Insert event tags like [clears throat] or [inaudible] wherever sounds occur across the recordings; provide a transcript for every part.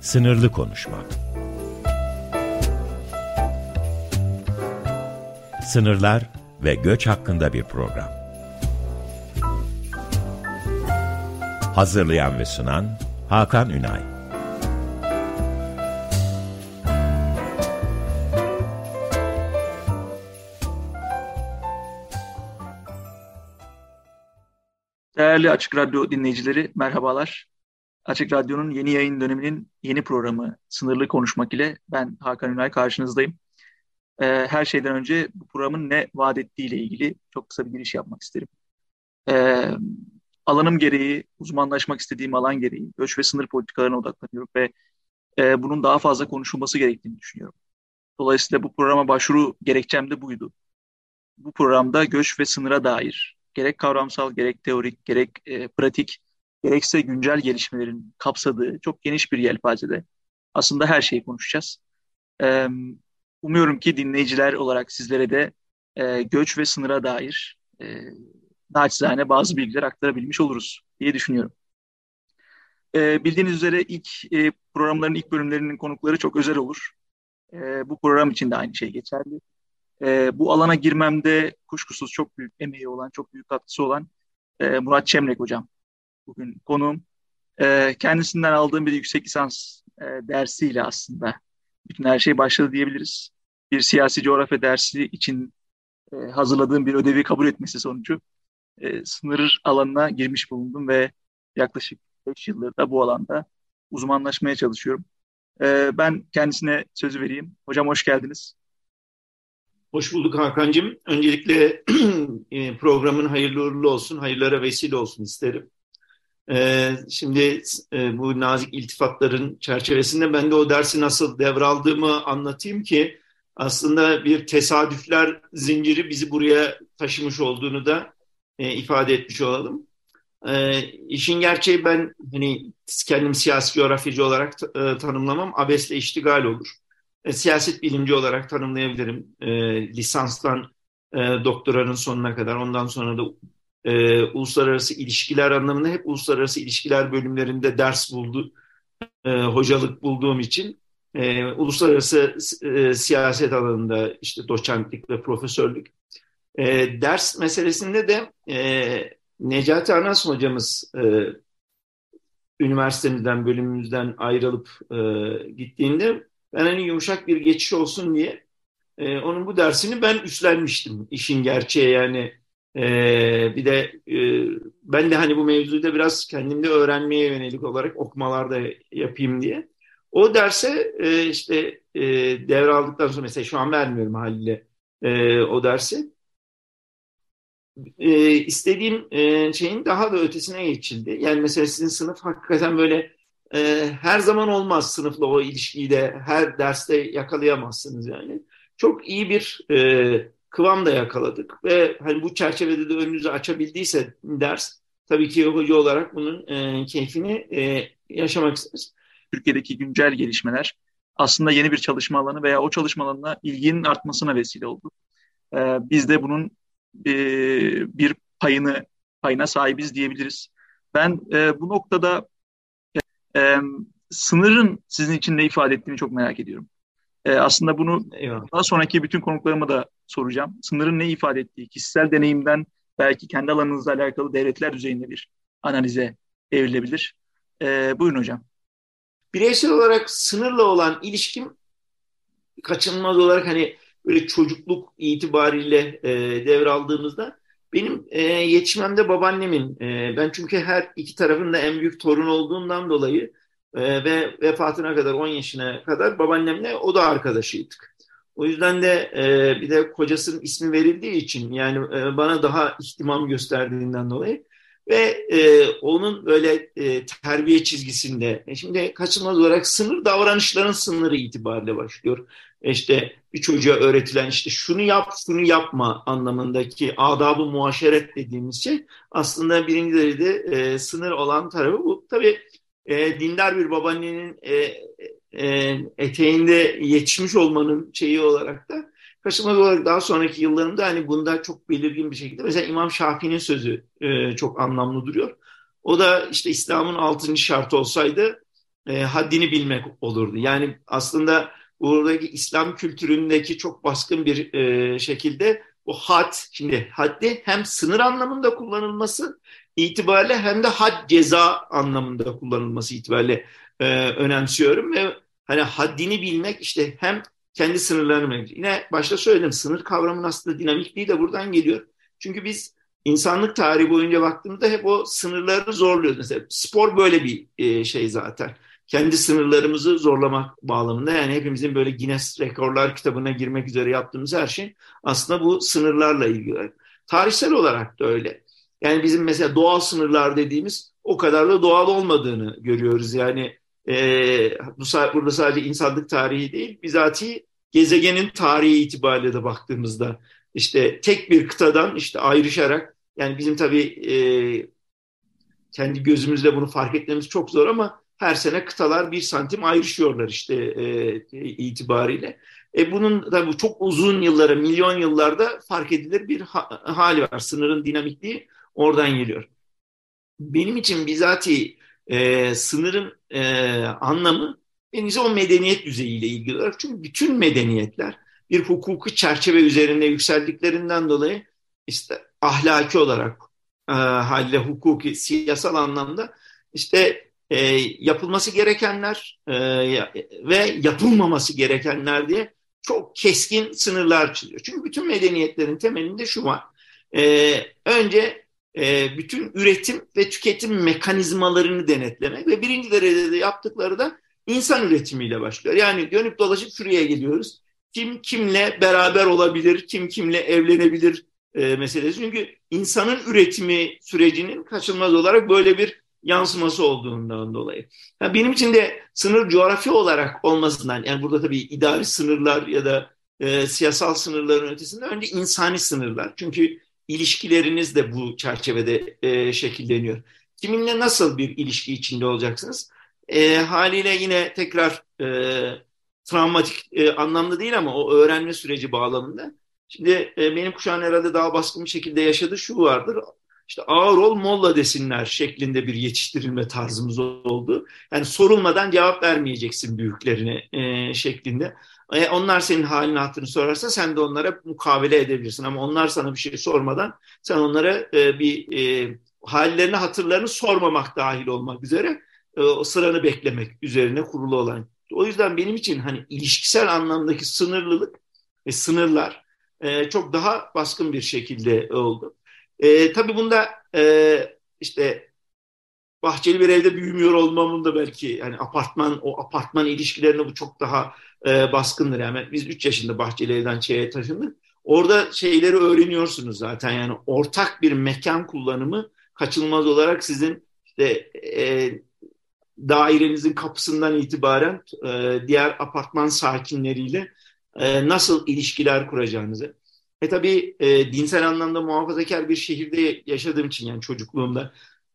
Sınırlı konuşma. Sınırlar ve göç hakkında bir program. Hazırlayan ve sunan Hakan Ünay. Değerli Açık Radyo dinleyicileri merhabalar. Açık Radyo'nun yeni yayın döneminin yeni programı Sınırlı Konuşmak ile ben Hakan Ünay karşınızdayım. Ee, her şeyden önce bu programın ne vaat ettiği ile ilgili çok kısa bir giriş yapmak isterim. Ee, alanım gereği, uzmanlaşmak istediğim alan gereği göç ve sınır politikalarına odaklanıyorum ve e, bunun daha fazla konuşulması gerektiğini düşünüyorum. Dolayısıyla bu programa başvuru gerekçem de buydu. Bu programda göç ve sınıra dair gerek kavramsal, gerek teorik, gerek e, pratik, gerekse güncel gelişmelerin kapsadığı çok geniş bir yelpazede aslında her şeyi konuşacağız. E, umuyorum ki dinleyiciler olarak sizlere de e, göç ve sınıra dair e, naçizane bazı bilgiler aktarabilmiş oluruz diye düşünüyorum. E, bildiğiniz üzere ilk e, programların ilk bölümlerinin konukları çok özel olur. Bu program için de aynı şey geçerli. E, bu alana girmemde kuşkusuz çok büyük emeği olan, çok büyük katkısı olan e, Murat Çemrek hocam. Bugün konuğum. E, kendisinden aldığım bir yüksek lisans e, dersiyle aslında bütün her şey başladı diyebiliriz. Bir siyasi coğrafya dersi için e, hazırladığım bir ödevi kabul etmesi sonucu e, sınır alanına girmiş bulundum ve yaklaşık 5 yıldır da bu alanda uzmanlaşmaya çalışıyorum. E, ben kendisine sözü vereyim. Hocam hoş geldiniz. Hoş bulduk Hakan'cığım. Öncelikle [clears throat] e, programın hayırlı uğurlu olsun, hayırlara vesile olsun isterim. E, şimdi e, bu nazik iltifatların çerçevesinde ben de o dersi nasıl devraldığımı anlatayım ki aslında bir tesadüfler zinciri bizi buraya taşımış olduğunu da ifade etmiş olalım. İşin gerçeği ben hani kendim siyasi coğrafyacı olarak tanımlamam abesle iştigal olur e, siyaset bilimci olarak tanımlayabilirim. E, lisanstan e, doktoranın sonuna kadar. Ondan sonra da e, uluslararası ilişkiler anlamında hep uluslararası ilişkiler bölümlerinde ders buldu, e, hocalık bulduğum için e, uluslararası e, siyaset alanında işte doçentlik ve profesörlük. E, ders meselesinde de e, Necati Anas hocamız e, üniversitemizden, bölümümüzden ayrılıp e, gittiğinde ben hani yumuşak bir geçiş olsun diye e, onun bu dersini ben üstlenmiştim işin gerçeği yani. E, bir de e, ben de hani bu mevzuda biraz kendimde öğrenmeye yönelik olarak okumalarda yapayım diye. O derse e, işte e, devraldıktan sonra mesela şu an vermiyorum haliyle e, o dersi. E, istediğim e, şeyin daha da ötesine geçildi. Yani mesela sizin sınıf hakikaten böyle e, her zaman olmaz sınıfla o ilişkiyi de her derste yakalayamazsınız yani. Çok iyi bir e, kıvam da yakaladık ve hani bu çerçevede de önünüzü açabildiyse ders tabii ki hoca olarak bunun e, keyfini e, yaşamak isteriz. Türkiye'deki güncel gelişmeler aslında yeni bir çalışma alanı veya o çalışma alanına ilginin artmasına vesile oldu. E, biz de bunun e, bir payını payına sahibiz diyebiliriz. Ben e, bu noktada e, sınırın sizin için ne ifade ettiğini çok merak ediyorum. E, aslında bunu Eyvallah. daha sonraki bütün konuklarıma da soracağım. Sınırın ne ifade ettiği, kişisel deneyimden belki kendi alanınızla alakalı devletler düzeyinde bir analize evrilebilir. E, buyurun hocam. Bireysel olarak sınırla olan ilişkim kaçınılmaz olarak hani böyle çocukluk itibariyle e, devraldığımızda benim e, yetişmemde babaannemin, e, ben çünkü her iki tarafında en büyük torun olduğundan dolayı e, ve vefatına kadar 10 yaşına kadar babaannemle o da arkadaşıydık. O yüzden de e, bir de kocasının ismi verildiği için yani e, bana daha ihtimam gösterdiğinden dolayı ve e, onun böyle e, terbiye çizgisinde e, şimdi kaçınılmaz olarak sınır davranışların sınırı itibariyle başlıyor. E, işte bir çocuğa öğretilen işte şunu yap şunu yapma anlamındaki adabı muaşeret dediğimiz şey aslında birinci derecede e, sınır olan tarafı bu. Tabii e, dindar bir babaannenin e, e, eteğinde yetişmiş olmanın şeyi olarak da kaçınılmaz olarak daha sonraki yıllarımda hani bunda çok belirgin bir şekilde mesela İmam Şafii'nin sözü e, çok anlamlı duruyor. O da işte İslam'ın altıncı şartı olsaydı e, haddini bilmek olurdu. Yani aslında buradaki İslam kültüründeki çok baskın bir e, şekilde o had, şimdi haddi hem sınır anlamında kullanılması itibariyle hem de had ceza anlamında kullanılması itibariyle e, önemsiyorum ve hani haddini bilmek işte hem kendi sınırlarını bilmek. Yine başta söyledim sınır kavramının aslında dinamikliği de buradan geliyor. Çünkü biz insanlık tarihi boyunca baktığımızda hep o sınırları zorluyoruz. Mesela spor böyle bir e, şey zaten. Kendi sınırlarımızı zorlamak bağlamında yani hepimizin böyle Guinness Rekorlar kitabına girmek üzere yaptığımız her şey aslında bu sınırlarla ilgili. Tarihsel olarak da öyle. Yani bizim mesela doğal sınırlar dediğimiz o kadar da doğal olmadığını görüyoruz. Yani e, bu burada sadece insanlık tarihi değil, bizatihi gezegenin tarihi itibariyle de baktığımızda işte tek bir kıtadan işte ayrışarak yani bizim tabii e, kendi gözümüzle bunu fark etmemiz çok zor ama her sene kıtalar bir santim ayrışıyorlar işte e, itibariyle. E bunun tabii çok uzun yıllara, milyon yıllarda fark edilir bir ha, hali var. Sınırın dinamikliği oradan geliyor. Benim için bizatihi e, sınırın e, anlamı bence o medeniyet düzeyiyle ilgili olarak. Çünkü bütün medeniyetler bir hukuku çerçeve üzerinde yükseldiklerinden dolayı işte ahlaki olarak e, haliyle hukuki, siyasal anlamda işte e, yapılması gerekenler e, ve yapılmaması gerekenler diye çok keskin sınırlar çiziyor. Çünkü bütün medeniyetlerin temelinde şu var. E, önce e, bütün üretim ve tüketim mekanizmalarını denetlemek ve birinci derecede yaptıkları da insan üretimiyle başlıyor. Yani dönüp dolaşıp şuraya geliyoruz. Kim kimle beraber olabilir, kim kimle evlenebilir e, meselesi. Çünkü insanın üretimi sürecinin kaçınılmaz olarak böyle bir yansıması olduğundan dolayı. Yani benim için de sınır coğrafi olarak olmasından, yani burada tabii idari sınırlar ya da e, siyasal sınırların ötesinde önce insani sınırlar. Çünkü ilişkileriniz de bu çerçevede e, şekilleniyor. Kiminle nasıl bir ilişki içinde olacaksınız? E, haliyle yine tekrar e, travmatik e, anlamda değil ama o öğrenme süreci bağlamında. Şimdi e, benim kuşağın herhalde daha baskın bir şekilde yaşadığı şu vardır. İşte ağır ol molla desinler şeklinde bir yetiştirilme tarzımız oldu. Yani sorulmadan cevap vermeyeceksin büyüklerine e, şeklinde. E, onlar senin halini hatırını sorarsa sen de onlara mukavele edebilirsin. Ama onlar sana bir şey sormadan sen onlara e, bir e, hallerini hatırlarını sormamak dahil olmak üzere e, o sıranı beklemek üzerine kurulu olan. O yüzden benim için hani ilişkisel anlamdaki sınırlılık ve sınırlar e, çok daha baskın bir şekilde oldu. E, tabii bunda e, işte bahçeli bir evde büyümüyor olmamın da belki yani apartman o apartman ilişkilerine bu çok daha e, baskındır. Yani biz 3 yaşında bahçeli evden şeye taşındık. Orada şeyleri öğreniyorsunuz zaten yani ortak bir mekan kullanımı kaçınılmaz olarak sizin işte e, dairenizin kapısından itibaren e, diğer apartman sakinleriyle e, nasıl ilişkiler kuracağınızı. E tabii e, dinsel anlamda muhafazakar bir şehirde yaşadığım için yani çocukluğumda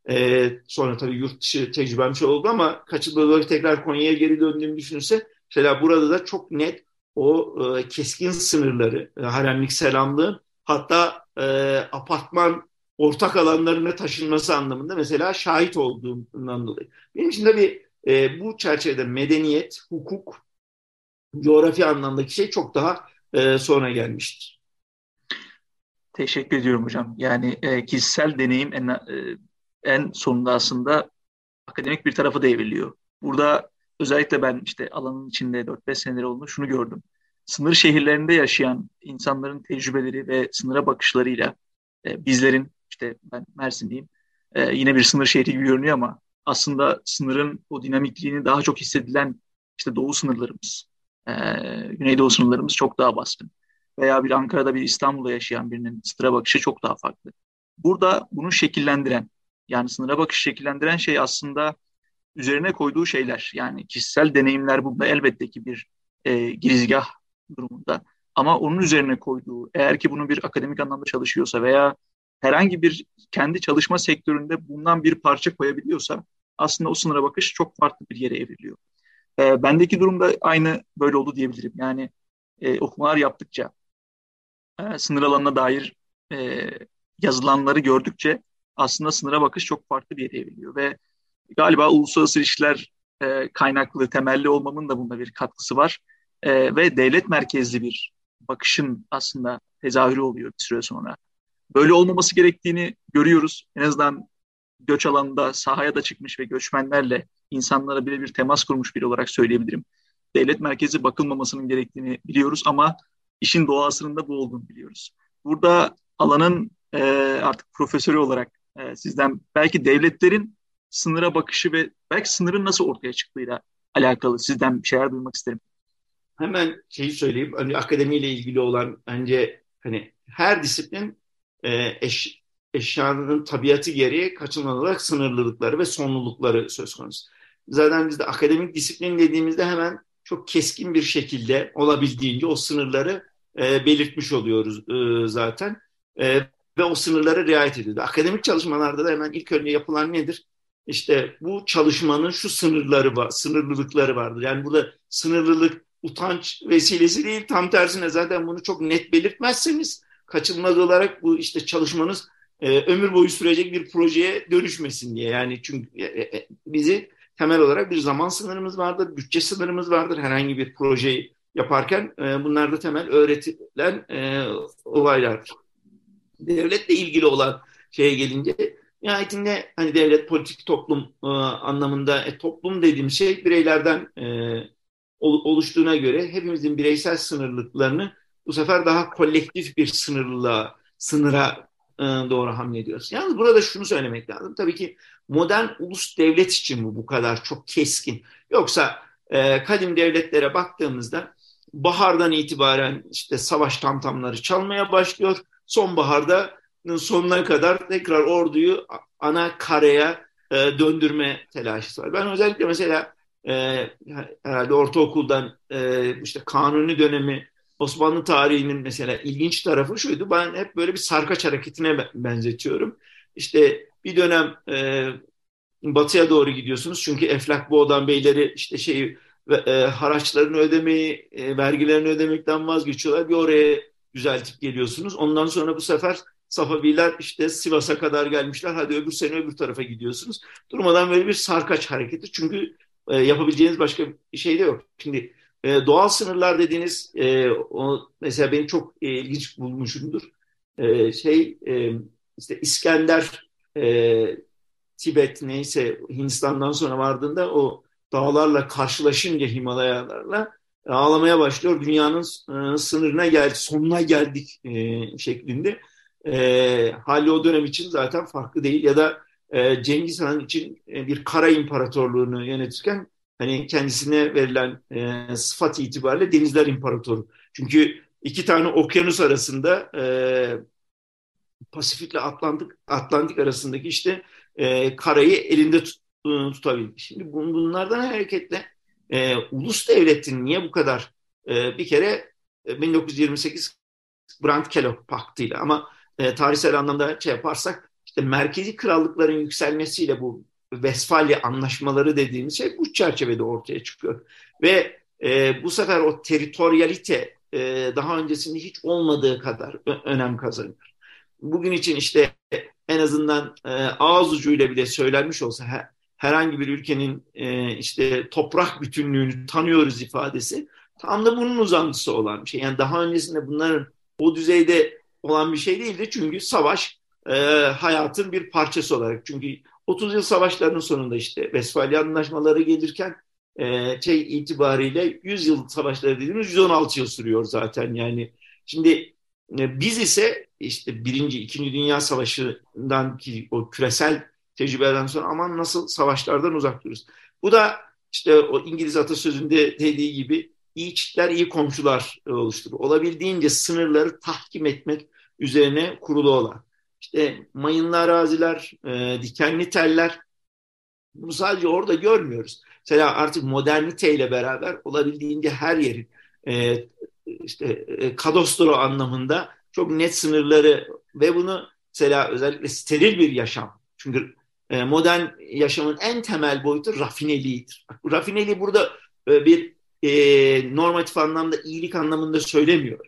e, sonra tabii yurt dışı tecrübem şey oldu ama kaçınılmaz olarak tekrar Konya'ya geri döndüğümü düşünürse mesela burada da çok net o e, keskin sınırları, e, haremlik selamlığı hatta e, apartman ortak alanlarına taşınması anlamında mesela şahit olduğumdan dolayı. Benim için tabii e, bu çerçevede medeniyet, hukuk, coğrafi anlamdaki şey çok daha e, sonra gelmiştir. Teşekkür ediyorum hocam. Yani e, kişisel deneyim en, e, en sonunda aslında akademik bir tarafa devriliyor. Burada özellikle ben işte alanın içinde 4-5 seneler olduğunu şunu gördüm. Sınır şehirlerinde yaşayan insanların tecrübeleri ve sınıra bakışlarıyla e, bizlerin işte ben Mersin'deyim e, yine bir sınır şehri gibi görünüyor ama aslında sınırın o dinamikliğini daha çok hissedilen işte doğu sınırlarımız, e, güneydoğu sınırlarımız çok daha baskın. Veya bir Ankara'da bir İstanbul'da yaşayan birinin sınıra bakışı çok daha farklı. Burada bunu şekillendiren, yani sınıra bakış şekillendiren şey aslında üzerine koyduğu şeyler. Yani kişisel deneyimler burada elbette ki bir e, girizgah durumunda. Ama onun üzerine koyduğu, eğer ki bunu bir akademik anlamda çalışıyorsa veya herhangi bir kendi çalışma sektöründe bundan bir parça koyabiliyorsa aslında o sınıra bakış çok farklı bir yere evriliyor. E, bendeki durumda aynı böyle oldu diyebilirim. Yani e, okumalar yaptıkça e, sınır alanına dair e, yazılanları gördükçe aslında sınıra bakış çok farklı bir yere evriliyor ve galiba uluslararası ilişkiler e, kaynaklı, temelli olmamın da bunda bir katkısı var. E, ve devlet merkezli bir bakışın aslında tezahürü oluyor bir süre sonra. Böyle olmaması gerektiğini görüyoruz. En azından göç alanında sahaya da çıkmış ve göçmenlerle insanlara birebir temas kurmuş biri olarak söyleyebilirim. Devlet merkezi bakılmamasının gerektiğini biliyoruz ama işin doğasının da bu olduğunu biliyoruz. Burada alanın e, artık profesörü olarak e, sizden belki devletlerin sınıra bakışı ve belki sınırın nasıl ortaya çıktığıyla alakalı sizden bir şeyler duymak isterim. Hemen şeyi söyleyeyim. Hani akademiyle ilgili olan bence hani her disiplin e, eş, eşyanın tabiatı gereği kaçınılmaz olarak sınırlılıkları ve sonlulukları söz konusu. Zaten biz de akademik disiplin dediğimizde hemen çok keskin bir şekilde olabildiğince o sınırları e, belirtmiş oluyoruz e, zaten. E, ve o sınırlara riayet ediyordu. Akademik çalışmalarda da hemen ilk önce yapılan nedir? İşte bu çalışmanın şu sınırları var, sınırlılıkları vardır. Yani burada sınırlılık utanç vesilesi değil, tam tersine zaten bunu çok net belirtmezseniz kaçınılmaz olarak bu işte çalışmanız e, ömür boyu sürecek bir projeye dönüşmesin diye. Yani çünkü e, e, bizi temel olarak bir zaman sınırımız vardır, bütçe sınırımız vardır herhangi bir projeyi yaparken. E, bunlar da temel öğretilen e, olaylardır. Devletle ilgili olan şeye gelince nihayetinde hani devlet politik toplum e, anlamında e, toplum dediğim şey bireylerden e, oluştuğuna göre hepimizin bireysel sınırlıklarını bu sefer daha kolektif bir sınırlılığa, sınıra doğru hamle ediyoruz. Yalnız burada şunu söylemek lazım. Tabii ki modern ulus devlet için bu bu kadar çok keskin. Yoksa e, kadim devletlere baktığımızda bahardan itibaren işte savaş tamtamları çalmaya başlıyor. Sonbaharda sonuna kadar tekrar orduyu ana karaya e, döndürme telaşı var. Ben özellikle mesela e, herhalde ortaokuldan e, işte kanuni dönemi Osmanlı tarihinin mesela ilginç tarafı şuydu. Ben hep böyle bir sarkaç hareketine benzetiyorum. İşte bir dönem e, batıya doğru gidiyorsunuz. Çünkü Eflak Boğdan Beyleri işte şey e, haraçlarını ödemeyi, e, vergilerini ödemekten vazgeçiyorlar. Bir oraya düzeltip geliyorsunuz. Ondan sonra bu sefer Safaviler işte Sivas'a kadar gelmişler. Hadi öbür sene öbür tarafa gidiyorsunuz. Durmadan böyle bir sarkaç hareketi. Çünkü e, yapabileceğiniz başka bir şey de yok. Şimdi e, doğal sınırlar dediğiniz e, o mesela beni çok e, ilginç bulmuşumdur. E, şey e, işte İskender e, Tibet neyse Hindistan'dan sonra vardığında o dağlarla karşılaşınca Himalayalarla ağlamaya başlıyor. Dünyanın e, sınırına geldi, sonuna geldik e, şeklinde. E, hali o dönem için zaten farklı değil. Ya da e, Cengiz Han için e, bir kara imparatorluğunu yönetirken hani kendisine verilen e, sıfat itibariyle Denizler İmparatoru. Çünkü iki tane okyanus arasında e, Pasifik ile Atlantik, Atlantik arasındaki işte e, karayı elinde tut, e, tutabildi. Şimdi bunlardan hareketle e, ulus devletin niye bu kadar e, bir kere e, 1928 Brandt-Kellogg paktıyla ama e, tarihsel anlamda şey yaparsak işte merkezi krallıkların yükselmesiyle bu Vesfalya anlaşmaları dediğimiz şey bu çerçevede ortaya çıkıyor. Ve e, bu sefer o teritoryalite e, daha öncesinde hiç olmadığı kadar önem kazanıyor. Bugün için işte en azından e, ağız ucuyla bile söylenmiş olsa her, herhangi bir ülkenin e, işte toprak bütünlüğünü tanıyoruz ifadesi tam da bunun uzantısı olan bir şey. Yani daha öncesinde bunların o düzeyde olan bir şey değildi çünkü savaş e, hayatın bir parçası olarak. Çünkü 30 yıl savaşlarının sonunda işte Westfalia anlaşmaları gelirken e, şey itibariyle 100 yıl savaşları dediğimiz 116 yıl sürüyor zaten yani. Şimdi e, biz ise işte birinci, ikinci dünya savaşından ki o küresel tecrübeden sonra aman nasıl savaşlardan uzak dururuz. Bu da işte o İngiliz atasözünde dediği gibi iyi çiftler iyi komşular oluşturur. Olabildiğince sınırları tahkim etmek üzerine kurulu olan işte mayınlı araziler, e, dikenli teller bunu sadece orada görmüyoruz. Mesela artık moderniteyle beraber olabildiğince her yerin e, işte e, kadastro anlamında çok net sınırları ve bunu mesela özellikle steril bir yaşam. Çünkü e, modern yaşamın en temel boyutu rafineliğidir. Rafineliği burada e, bir e, normatif anlamda iyilik anlamında söylemiyor.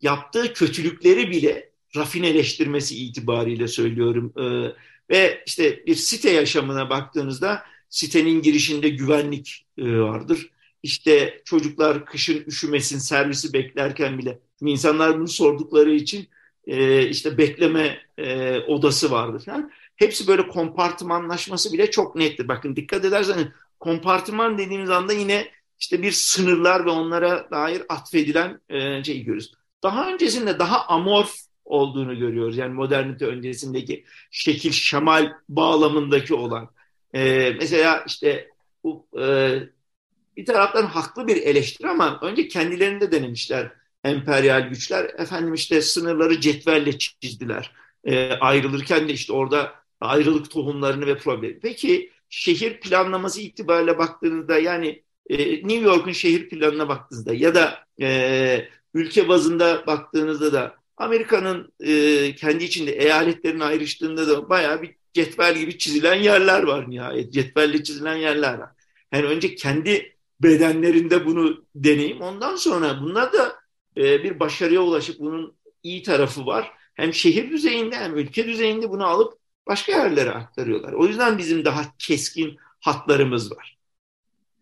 Yaptığı kötülükleri bile rafineleştirmesi itibariyle söylüyorum. E, ve işte bir site yaşamına baktığınızda sitenin girişinde güvenlik e, vardır. İşte çocuklar kışın üşümesin servisi beklerken bile. insanlar bunu sordukları için e, işte bekleme e, odası vardır falan. Hepsi böyle kompartımanlaşması bile çok nettir. Bakın dikkat ederseniz kompartıman dediğimiz anda yine işte bir sınırlar ve onlara dair atfedilen e, şey görüyoruz. Daha öncesinde daha amorf olduğunu görüyoruz. Yani modernite öncesindeki şekil şemal bağlamındaki olan. E, mesela işte bu e, bir taraftan haklı bir eleştiri ama önce kendilerinde denemişler emperyal güçler. Efendim işte sınırları cetvelle çizdiler. E, ayrılırken de işte orada ayrılık tohumlarını ve problemi. Peki şehir planlaması itibariyle baktığınızda yani e, New York'un şehir planına baktığınızda ya da e, ülke bazında baktığınızda da Amerika'nın e, kendi içinde eyaletlerin ayrıştığında da bayağı bir cetvel gibi çizilen yerler var nihayet. Cetvelle çizilen yerler var. Yani önce kendi bedenlerinde bunu deneyim. Ondan sonra bunlar da e, bir başarıya ulaşıp bunun iyi tarafı var. Hem şehir düzeyinde hem ülke düzeyinde bunu alıp başka yerlere aktarıyorlar. O yüzden bizim daha keskin hatlarımız var.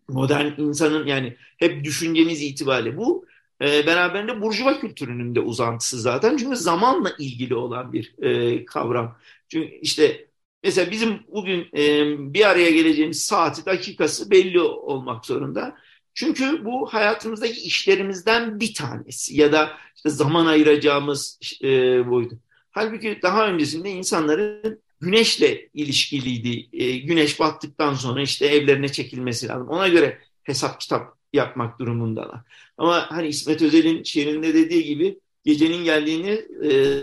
Modern insanın yani hep düşüncemiz itibariyle bu e, beraberinde burjuva kültürünün de uzantısı zaten. Çünkü zamanla ilgili olan bir e, kavram. Çünkü işte mesela bizim bugün e, bir araya geleceğimiz saati, dakikası belli olmak zorunda. Çünkü bu hayatımızdaki işlerimizden bir tanesi ya da işte zaman ayıracağımız e, buydu. Halbuki daha öncesinde insanların güneşle ilişkiliydi. E, güneş battıktan sonra işte evlerine çekilmesi lazım. Ona göre hesap kitap yapmak durumundalar. Ama hani İsmet Özel'in şiirinde dediği gibi gecenin geldiğini e,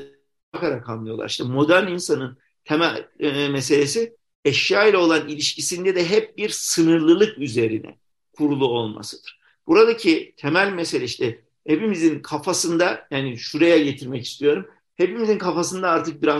bakarak anlıyorlar. İşte modern insanın temel e, meselesi eşya ile olan ilişkisinde de hep bir sınırlılık üzerine kurulu olmasıdır. Buradaki temel mesele işte hepimizin kafasında yani şuraya getirmek istiyorum. Hepimizin kafasında artık bir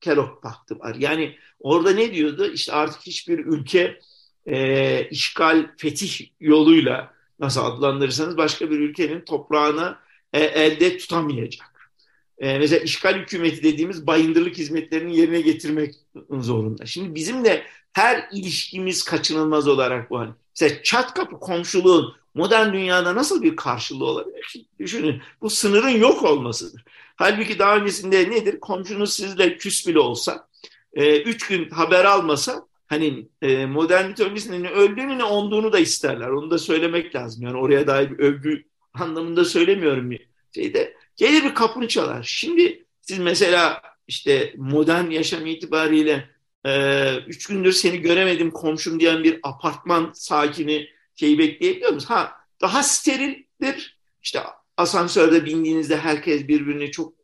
Kellogg paktı var. Yani orada ne diyordu? İşte artık hiçbir ülke e, işgal, fetih yoluyla nasıl adlandırırsanız başka bir ülkenin toprağını e, elde tutamayacak. E, mesela işgal hükümeti dediğimiz bayındırlık hizmetlerini yerine getirmek zorunda. Şimdi bizim de her ilişkimiz kaçınılmaz olarak bu. Hani. Mesela çat kapı komşuluğun modern dünyada nasıl bir karşılığı olabilir? Düşünün bu sınırın yok olmasıdır. Halbuki daha öncesinde nedir? Komşunuz sizle küs bile olsa, e, üç gün haber almasa hani e, modernite öncesinde öldüğünü ne onduğunu da isterler. Onu da söylemek lazım. Yani oraya dair bir övgü anlamında söylemiyorum şeyde. Gelir bir kapını çalar. Şimdi siz mesela işte modern yaşam itibariyle e, üç gündür seni göremedim komşum diyen bir apartman sakini şeyi bekleyebiliyor musunuz? Ha daha sterildir. İşte asansörde bindiğinizde herkes birbirini çok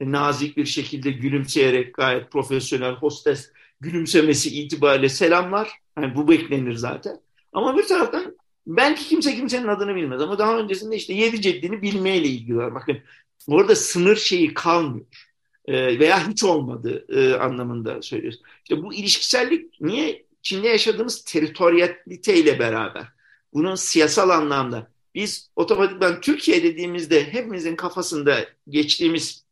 nazik bir şekilde gülümseyerek gayet profesyonel hostes gülümsemesi itibariyle selamlar. Yani bu beklenir zaten. Ama bir taraftan belki kimse kimsenin adını bilmez ama daha öncesinde işte yedi ceddini bilmeyle ilgili var. Bakın orada sınır şeyi kalmıyor. Ee, veya hiç olmadı e, anlamında söylüyoruz. İşte bu ilişkisellik niye Çin'de yaşadığımız teritoriyalite ile beraber bunun siyasal anlamda biz otomatikman Türkiye dediğimizde hepimizin kafasında geçtiğimiz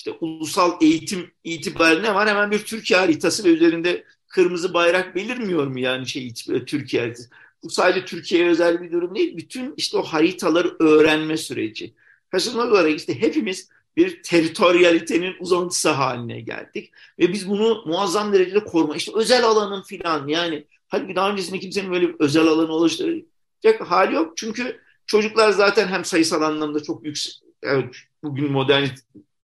işte ulusal eğitim itibariyle ne var? Hemen bir Türkiye haritası ve üzerinde kırmızı bayrak belirmiyor mu yani şey Türkiye haritası? Bu sadece Türkiye'ye özel bir durum değil. Bütün işte o haritaları öğrenme süreci. Kaçınılmaz olarak işte hepimiz bir teritoriyalitenin uzantısı haline geldik. Ve biz bunu muazzam derecede koruma. İşte özel alanın filan yani halbuki daha öncesinde kimsenin böyle bir özel alanı oluşturacak hali yok. Çünkü çocuklar zaten hem sayısal anlamda çok yüksek, evet, bugün modern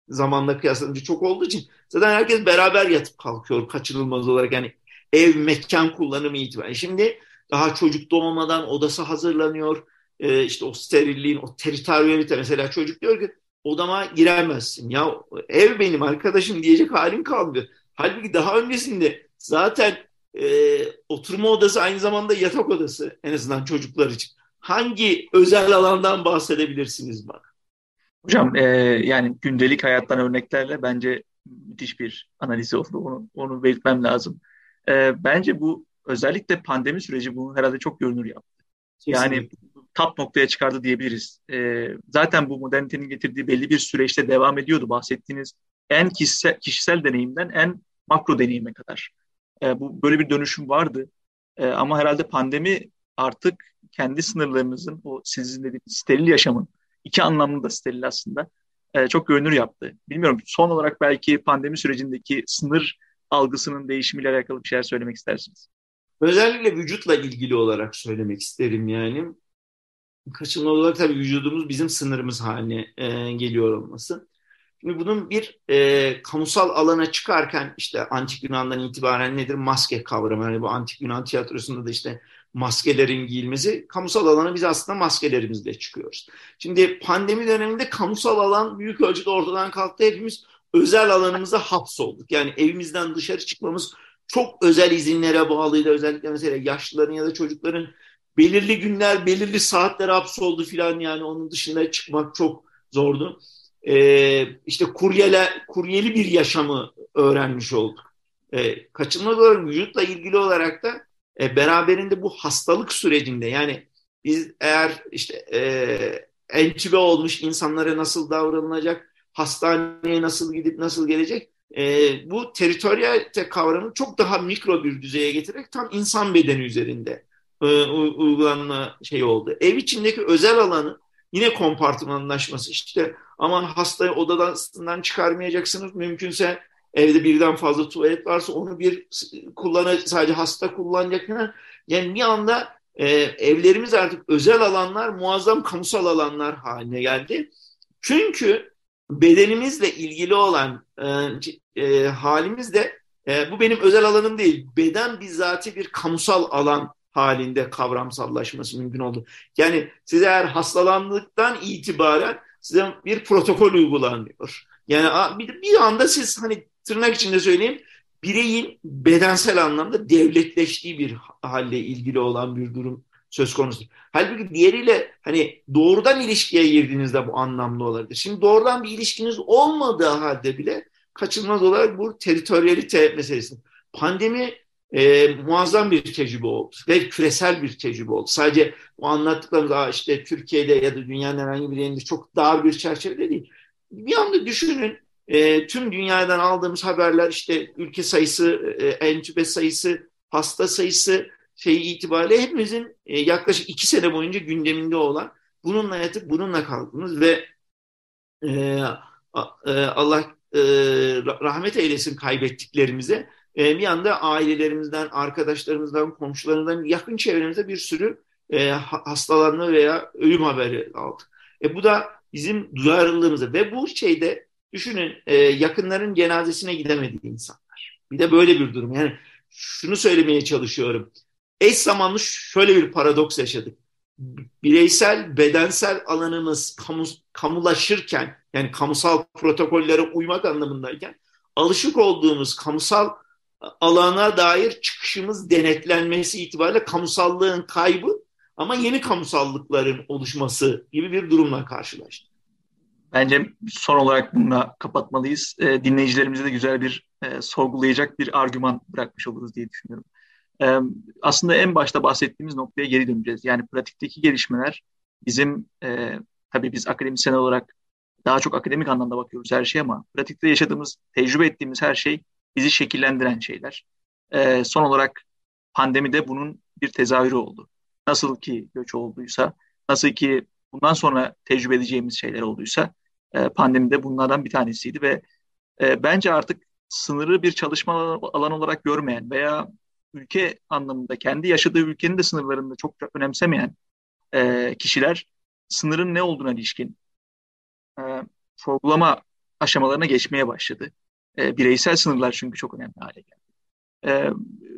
zamanla kıyaslanınca çok olduğu için zaten herkes beraber yatıp kalkıyor kaçınılmaz olarak. Yani ev, mekan kullanımı itibariyle. Şimdi daha çocuk doğmadan odası hazırlanıyor. Ee, işte o sterilliğin, o teritoriyalite mesela çocuk diyor ki odama giremezsin. Ya ev benim arkadaşım diyecek halim kalmıyor. Halbuki daha öncesinde zaten e, oturma odası aynı zamanda yatak odası en azından çocuklar için. Hangi özel alandan bahsedebilirsiniz bana? Hocam e, yani gündelik hayattan örneklerle bence müthiş bir analiz oldu. Onu, onu belirtmem lazım. E, bence bu özellikle pandemi süreci bunu herhalde çok görünür yaptı. Kesinlikle. Yani tap noktaya çıkardı diyebiliriz. E, zaten bu modernitenin getirdiği belli bir süreçte devam ediyordu bahsettiğiniz en kişisel, kişisel deneyimden en makro deneyime kadar. E, bu böyle bir dönüşüm vardı. E, ama herhalde pandemi artık kendi sınırlarımızın, o sizin dediğiniz steril yaşamın, iki anlamlı da steril aslında, e, çok görünür yaptı. Bilmiyorum son olarak belki pandemi sürecindeki sınır algısının değişimiyle alakalı bir şeyler söylemek istersiniz. Özellikle vücutla ilgili olarak söylemek isterim yani. Kaçınılmaz olarak tabii vücudumuz bizim sınırımız haline e, geliyor olması. Şimdi bunun bir e, kamusal alana çıkarken işte antik Yunan'dan itibaren nedir? Maske kavramı. Yani bu antik Yunan tiyatrosunda da işte maskelerin giyilmesi. Kamusal alana biz aslında maskelerimizle çıkıyoruz. Şimdi pandemi döneminde kamusal alan büyük ölçüde ortadan kalktı. Hepimiz özel alanımıza hapsolduk. Yani evimizden dışarı çıkmamız çok özel izinlere bağlıydı. Özellikle mesela yaşlıların ya da çocukların belirli günler, belirli saatler hapsoldu filan yani onun dışında çıkmak çok zordu. Ee, işte kuryele, kuryeli bir yaşamı öğrenmiş olduk. Ee, kaçınılmaz olarak vücutla ilgili olarak da e, beraberinde bu hastalık sürecinde yani biz eğer işte e, entübe olmuş insanlara nasıl davranılacak, hastaneye nasıl gidip nasıl gelecek e, bu teritoriyalite kavramı çok daha mikro bir düzeye getirerek tam insan bedeni üzerinde e, uygulanma şey oldu. Ev içindeki özel alanı yine kompartımanlaşması işte aman hastayı odadan çıkarmayacaksınız mümkünse evde birden fazla tuvalet varsa onu bir kullanı sadece hasta kullanacak yani bir anda e, evlerimiz artık özel alanlar muazzam kamusal alanlar haline geldi. Çünkü bedenimizle ilgili olan e, e, halimiz e, bu benim özel alanım değil. Beden bizzati bir kamusal alan halinde kavramsallaşması mümkün oldu. Yani size eğer hastalandıktan itibaren size bir protokol uygulanıyor. Yani bir, bir anda siz hani tırnak içinde söyleyeyim bireyin bedensel anlamda devletleştiği bir halle ilgili olan bir durum söz konusu. Halbuki diğeriyle hani doğrudan ilişkiye girdiğinizde bu anlamlı olabilir. Şimdi doğrudan bir ilişkiniz olmadığı halde bile kaçınılmaz olarak bu teritoriyalite meselesi. Pandemi e, muazzam bir tecrübe oldu ve küresel bir tecrübe oldu. Sadece bu anlattıklarımız işte Türkiye'de ya da dünyanın herhangi bir yerinde çok dar bir çerçevede değil. Bir anda düşünün e, tüm dünyadan aldığımız haberler işte ülke sayısı, e, entübe sayısı, hasta sayısı şeyi itibariyle hepimizin e, yaklaşık iki sene boyunca gündeminde olan bununla yatıp bununla kalktınız ve e, e, Allah e, rahmet eylesin kaybettiklerimize e, bir anda ailelerimizden, arkadaşlarımızdan, komşularımızdan, yakın çevremizde bir sürü e, hastalanma veya ölüm haberi aldık. E, bu da bizim duyarlılığımıza ve bu şeyde düşünün e, yakınların cenazesine gidemediği insanlar. Bir de böyle bir durum. Yani şunu söylemeye çalışıyorum. Eş zamanlı şöyle bir paradoks yaşadık. Bireysel, bedensel alanımız kamu, kamulaşırken yani kamusal protokollere uymak anlamındayken alışık olduğumuz kamusal alana dair çıkışımız denetlenmesi itibariyle kamusallığın kaybı ama yeni kamusallıkların oluşması gibi bir durumla karşılaştık. Bence son olarak bununla kapatmalıyız. E, dinleyicilerimize de güzel bir e, sorgulayacak bir argüman bırakmış oluruz diye düşünüyorum. E, aslında en başta bahsettiğimiz noktaya geri döneceğiz. Yani pratikteki gelişmeler bizim, e, tabii biz akademisyen olarak daha çok akademik anlamda bakıyoruz her şeye ama pratikte yaşadığımız, tecrübe ettiğimiz her şey bizi şekillendiren şeyler. E, son olarak pandemide bunun bir tezahürü oldu. Nasıl ki göç olduysa, nasıl ki bundan sonra tecrübe edeceğimiz şeyler olduysa e, pandemide bunlardan bir tanesiydi ve e, bence artık sınırı bir çalışma alanı olarak görmeyen veya ülke anlamında kendi yaşadığı ülkenin de sınırlarını çok önemsemeyen e, kişiler sınırın ne olduğuna ilişkin e, sorgulama aşamalarına geçmeye başladı. E, bireysel sınırlar çünkü çok önemli hale geldi. E,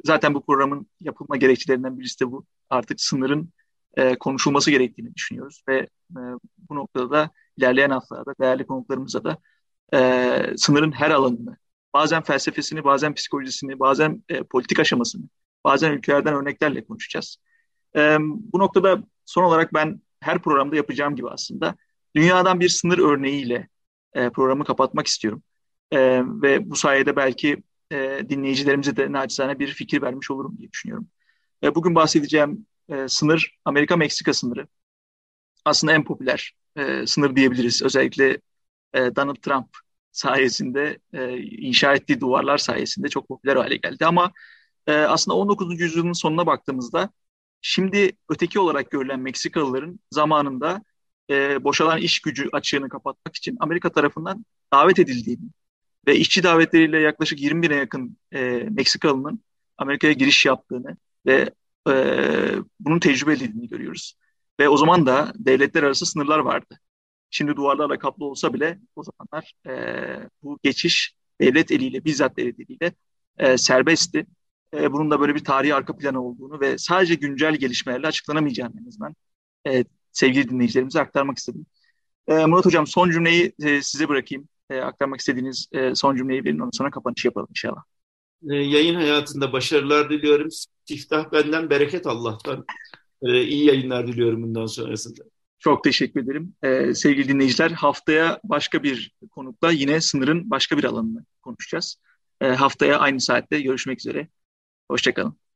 zaten bu programın yapılma gerekçelerinden birisi de bu. Artık sınırın e, konuşulması gerektiğini düşünüyoruz ve e, bu noktada da ilerleyen haftalarda değerli konuklarımıza da e, sınırın her alanını, bazen felsefesini, bazen psikolojisini, bazen e, politik aşamasını, bazen ülkelerden örneklerle konuşacağız. E, bu noktada son olarak ben her programda yapacağım gibi aslında dünyadan bir sınır örneğiyle e, programı kapatmak istiyorum. E, ve bu sayede belki e, dinleyicilerimize de naçizane bir fikir vermiş olurum diye düşünüyorum. E, bugün bahsedeceğim e, sınır Amerika-Meksika sınırı. Aslında en popüler e, sınır diyebiliriz. Özellikle e, Donald Trump sayesinde e, inşa ettiği duvarlar sayesinde çok popüler hale geldi. Ama e, aslında 19. yüzyılın sonuna baktığımızda şimdi öteki olarak görülen Meksikalıların zamanında e, boşalan iş gücü açığını kapatmak için Amerika tarafından davet edildiğini ve işçi davetleriyle yaklaşık 20 bine yakın e, Meksikalı'nın Amerika'ya giriş yaptığını ve e, bunun tecrübe edildiğini görüyoruz. Ve o zaman da devletler arası sınırlar vardı. Şimdi duvarlarla kaplı olsa bile o zamanlar e, bu geçiş devlet eliyle, bizzat devlet eliyle e, serbestti. E, bunun da böyle bir tarihi arka planı olduğunu ve sadece güncel gelişmelerle açıklanamayacağını en azından e, sevgili dinleyicilerimize aktarmak istedim. E, Murat Hocam son cümleyi e, size bırakayım. E, aktarmak istediğiniz e, son cümleyi verin ondan sonra kapanış yapalım inşallah. E, yayın hayatında başarılar diliyorum. Siftah benden, bereket Allah'tan. E, iyi yayınlar diliyorum bundan sonrasında. Çok teşekkür ederim. Ee, sevgili dinleyiciler haftaya başka bir konukla yine sınırın başka bir alanını konuşacağız. Ee, haftaya aynı saatte görüşmek üzere. Hoşçakalın.